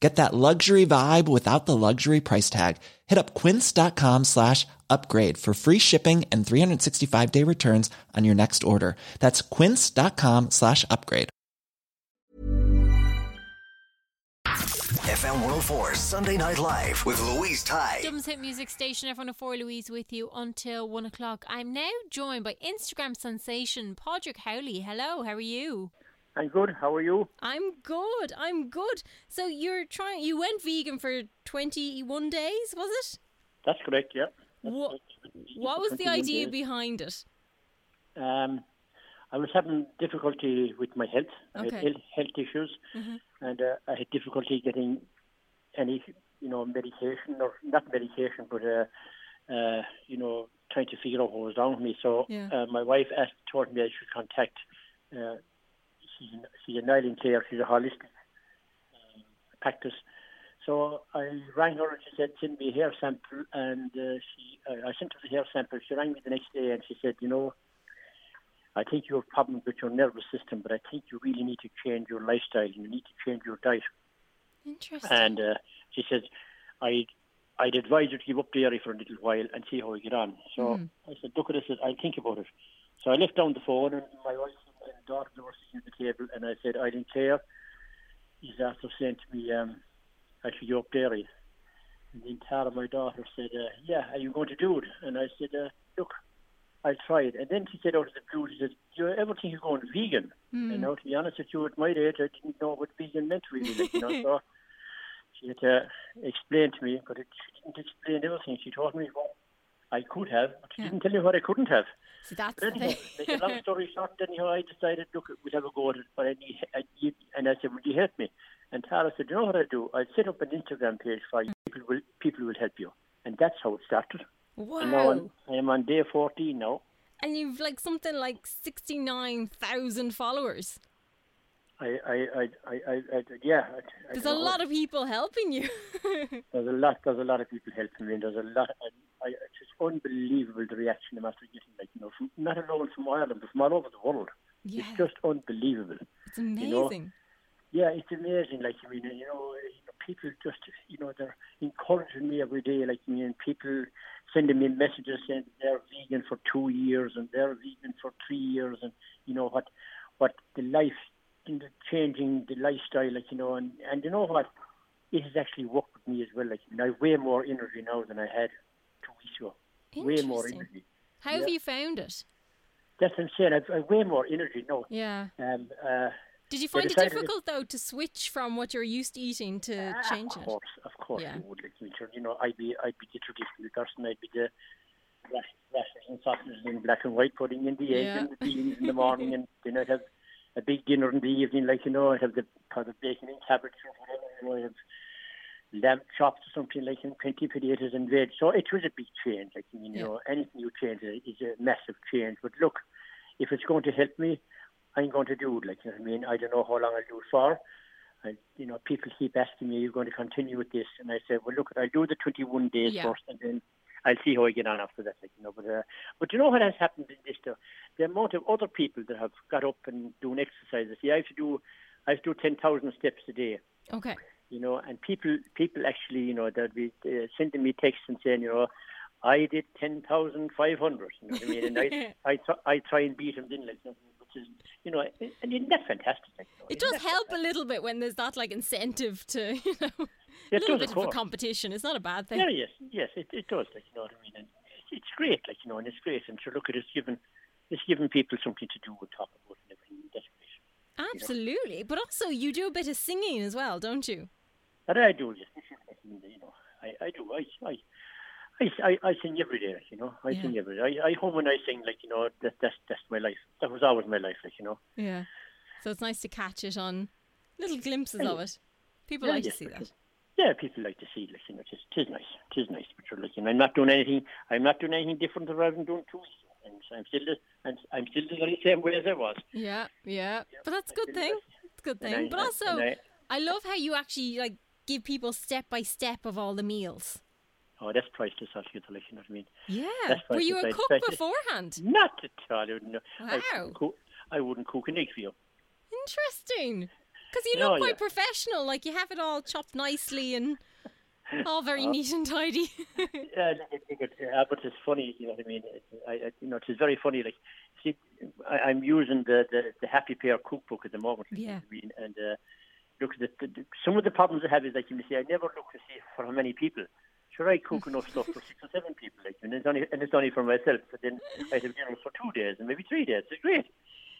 Get that luxury vibe without the luxury price tag. Hit up quince.com slash upgrade for free shipping and 365 day returns on your next order. That's quince.com slash upgrade. FM 104 Sunday Night Live with Louise Ty. Dublin's hit music station, everyone of four Louise with you until one o'clock. I'm now joined by Instagram sensation Padraig Howley. Hello, how are you? I'm good. How are you? I'm good. I'm good. So you're trying. You went vegan for 21 days, was it? That's correct. Yeah. What What was the idea days. behind it? Um, I was having difficulty with my health. I had Okay. health, issues, Mm-hmm. and uh, I had difficulty getting any, you know, medication or not medication, but uh, uh, you know, trying to figure out what was wrong with me. So Yeah. uh, my wife asked, told me I should contact. She's an, she's a Nylon Clare. She's a holistic um, practice. So I rang her and she said, send me a hair sample. And uh, she, uh, I sent her the hair sample. She rang me the next day and she said, you know, I think you have problems with your nervous system, but I think you really need to change your lifestyle. You need to change your diet. Interesting. And uh, she said, I, I'd advise you to give up dairy for a little while and see how you get on. So I said, look at this, I'll think about it. So I left down the phone and my wife daughter were sitting at the table and I said, I didn't care. He's after saying to me, um, I should give up dairy. And then Tara, my daughter, said, uh, yeah, are you going to do it? And I said, uh, look, I'll try it. And then she said out of the blue, she said, you ever think you're going vegan? And now, to be honest with you, at my age, I didn't know what vegan meant really. Like, you know, so she had to explain to me, but it, she didn't explain everything. She told me what I could have, but she Yeah. didn't tell me what I couldn't have. so that's But the thing. make a long story short, anyhow, I decided, look, we'll have a go at it, but I need, I need, and I said, would you help me? And Tara said, you know what I'll do? I'll set up an Instagram page for you. People will, people will help you. And that's how it started. And now Wow. I'm, I am on day 14 now. And you've like something like 69,000 followers. I, I, I, I, I, I yeah. I, I There's don't a know. lot of people helping you. There's a lot. There's a lot of people helping me. And there's a lot. I, it's just unbelievable the reaction I'm after getting. Like you know, from, not alone from Ireland, but from all over the world. yeah. It's just unbelievable. It's know, amazing. Yeah, it's amazing. Like I mean, you know, you know, people just, you know, they're encouraging me every day. Like I mean, people sending me messages saying they're vegan for two years and they're vegan for three years, and you know what, what the life, the changing the lifestyle, like you know, and and you know what, it has actually worked with me as well. Like I I have way more energy now than I had weeks. Way more energy. How have you found it? That's insane. I've, I've way more energy now. Yeah. Um, uh, Did you find it difficult though to switch from what you're used to eating to change of it? course, of course, Yeah. you would. Like, to you know, I'd be, I'd be the traditional person. I'd be the rash- rashers and sausages in black and white, putting in the eggs Yeah. and the beans in the morning, and then I'd have a big dinner in the evening. Like you know, I'd have the pot of bacon and cabbage or whatever. You know, I'd have lamb chops or something like and plenty potatoes and veg. So it was a big change. Like you Yeah. know, anything you change is a massive change. But look, if it's going to help me, I'm going to do it. Like you know I mean, I don't know how long I'll do it for. And, you know, people keep asking me, "Are you going to continue with this?" And I said, "Well, look, I'll do the 21 days Yeah. first, and then I'll see how I get on after that." Like, you know, but uh, but you know what has happened in this? Though? The amount of other people that have got up and doing exercises. See, I have to do, I have to do 10,000 steps a day. Okay. You know, and people, people actually, you know, they'll be uh, sending me texts and saying, you know, I did 10,500. You know what I mean? And I, I, th- I try and beat them then, like, you know, which is, you know, and isn't that fantastic? You know, It does that help a little bit when there's that like incentive to, you know, a little bit of of a competition. It's not a bad thing. Yeah, yes, yes, it, it does. Like you know what I mean, and it's, great. Like you know, and it's great. And sure, look at it's given it's giving people something to do and talk about and everything. That's great. Absolutely. But also, you do a bit of singing as well, don't you? That I do, yes. You know, I, I do. I, I, I, I, I sing every day, you know. I Yeah. sing every day. I, I home and I sing, like, you know, that, that's, that's my life. That was always my life, like, you know. Yeah. So it's nice to catch it on little glimpses Yeah. of it. People Yeah, like yes, to see that. Yeah, people like to see it, like, you know, tis, tis nice. Tis nice. But you're like, you know, I'm not doing anything, I'm not doing anything different than I've been doing two weeks. And I'm still, the, I'm, I'm still the very same way as I was. Yeah, yeah. But that's a good thing. It's a good thing. I- But and also, I- I love how you actually like give people step by step of all the meals. Oh, that's priceless, like, you know what I mean? Yeah. Were you a cook I- I- beforehand? Not at all. I wouldn't, know. I, Wow. couldn't cook, I wouldn't cook an egg for you. Interesting. Because you No, look quite yeah. professional. Like you have it all chopped nicely and all very Oh. neat and tidy. Yeah, I think it, uh, but it's funny, you know what I mean. It, I, I, you know, it's very funny. Like, see, I, I'm using the, the the Happy Pear cookbook at the moment. Yeah. I mean, and uh, look, the, the, some of the problems I have is like you see, I never look to see for how many people. Sure, I cook enough stuff for six or seven people, like, and it's only and it's only for myself. So then I have dinner for two days and maybe three days. It's great.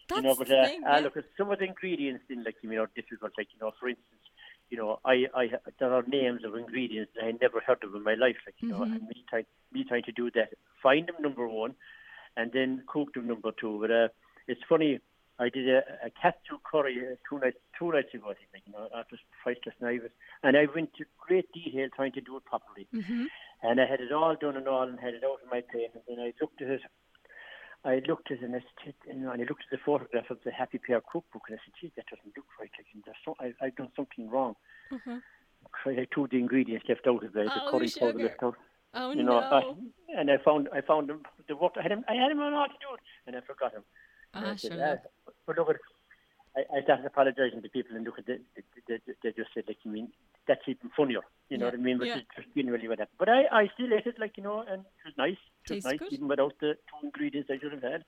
That's you know, but uh, thing. uh, look, at some of the ingredients in like you know difficult. Like you know, for instance, you know, I, I there are names of ingredients that I never heard of in my life. Like you know, Mm-hmm. and me trying me trying to do that, find them number one, and then cook them number two. But uh, it's funny. I did a, a katsu curry two nights two nights ago. I think you know, after priceless knives, and I went to great detail trying to do it properly. Mm-hmm. And I had it all done and all, and had it out of my plate. And then I looked at it. I looked at it and I said, you know, and I looked at the photograph of the Happy Pear cookbook, and I said, "Gee, that doesn't look right. Like, there's so, I, I've done something wrong." I had two of the ingredients left out of it. Oh, the curry powder sugar. left out. oh You know, no. I, and I found, I found them, the work. I had him, I had him on how to do it, and I forgot him. Ah, sure, "Ah," but look at. I, I started apologising to people and look at the, they, they, they just said like you mean that's even funnier, you know Yeah, what I mean? But yeah. it's just generally what happened. But I, I still ate it like you know, and it was nice. It was Tastes nice good. even without the two ingredients I should have had.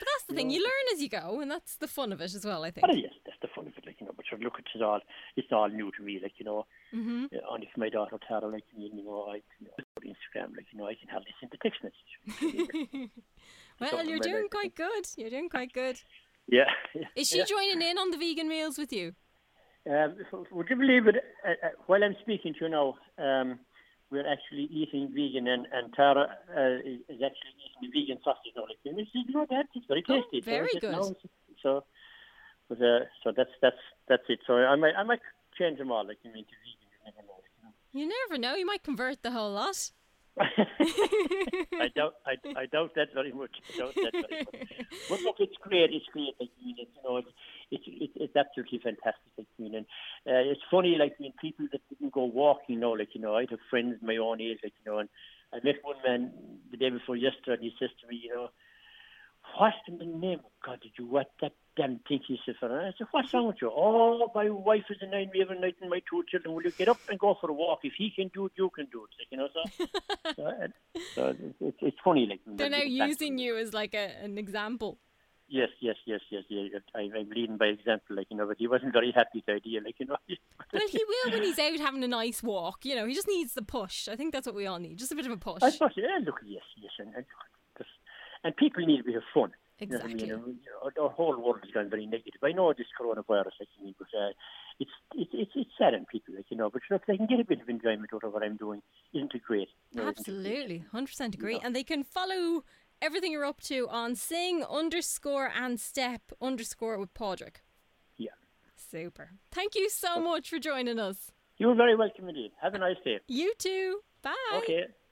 But that's the thing. You learn as you go, and that's the fun of it as well. I think. But yes, that's the fun of it, like you know. But sure, look, it's all it's all new to me, like you know. Mm-hmm. Uh, only for my daughter Tara, like you know, I you know, Instagram, like you know, I can hardly send a text message. Well, you're doing quite good. You're doing quite good. yeah. Is she yeah. joining in on the vegan meals with you? Um, would you believe it? Uh, uh, while I'm speaking to you now, um, we're actually eating vegan, and, and Tara uh, is, is actually eating the vegan sausage now. Like, and she said, you know, that it's very Oh, tasty. So very said, good. So, but, uh, so that's that's that's it. So I might I might change them all. Like you mean to vegan, you never know. You never know. You might convert the whole lot. I doubt I, I doubt that very much. I doubt that very much. But look, it's great. It's great. Like, you know, it's it's it's, absolutely fantastic. Like, and uh, it's funny. Like, mean, people that didn't go walking, you know, like you know, I have friends my own age, like you know, and I met one man the day before yesterday, and he says to me, you know, what in the name of God did you what that damn thing he said for? And I said, what's wrong with you? Oh, my wife is denying me every night and my two children. Will you get up and go for a walk? If he can do it, you can do it. You know, so, so, so it's, it's, funny. Like They're now when you look back- using you as like a, an example. Yes, yes, yes, yes, yeah. I, I'm leading by example, like you know. But he wasn't very happy with the idea, like you know. Well, he will when he's out having a nice walk. You know, he just needs the push. I think that's what we all need. Just a bit of a push. I thought, yeah, look, yes, yes, and and, and people need to have fun. Exactly. You know what I mean? You know, our whole world has gone very negative. I know this coronavirus, like you mean, but uh, it's it's it's it's sad on people, like you know. But look, they can get a bit of enjoyment out of what I'm doing. Isn't it great? You know, isn't it great? Absolutely, hundred percent agree. And they can follow everything you're up to on sing underscore and step underscore with Padraig. Yeah. Super. Thank you so much for joining us. You're very welcome indeed. Have a nice day. You too. Bye. Okay.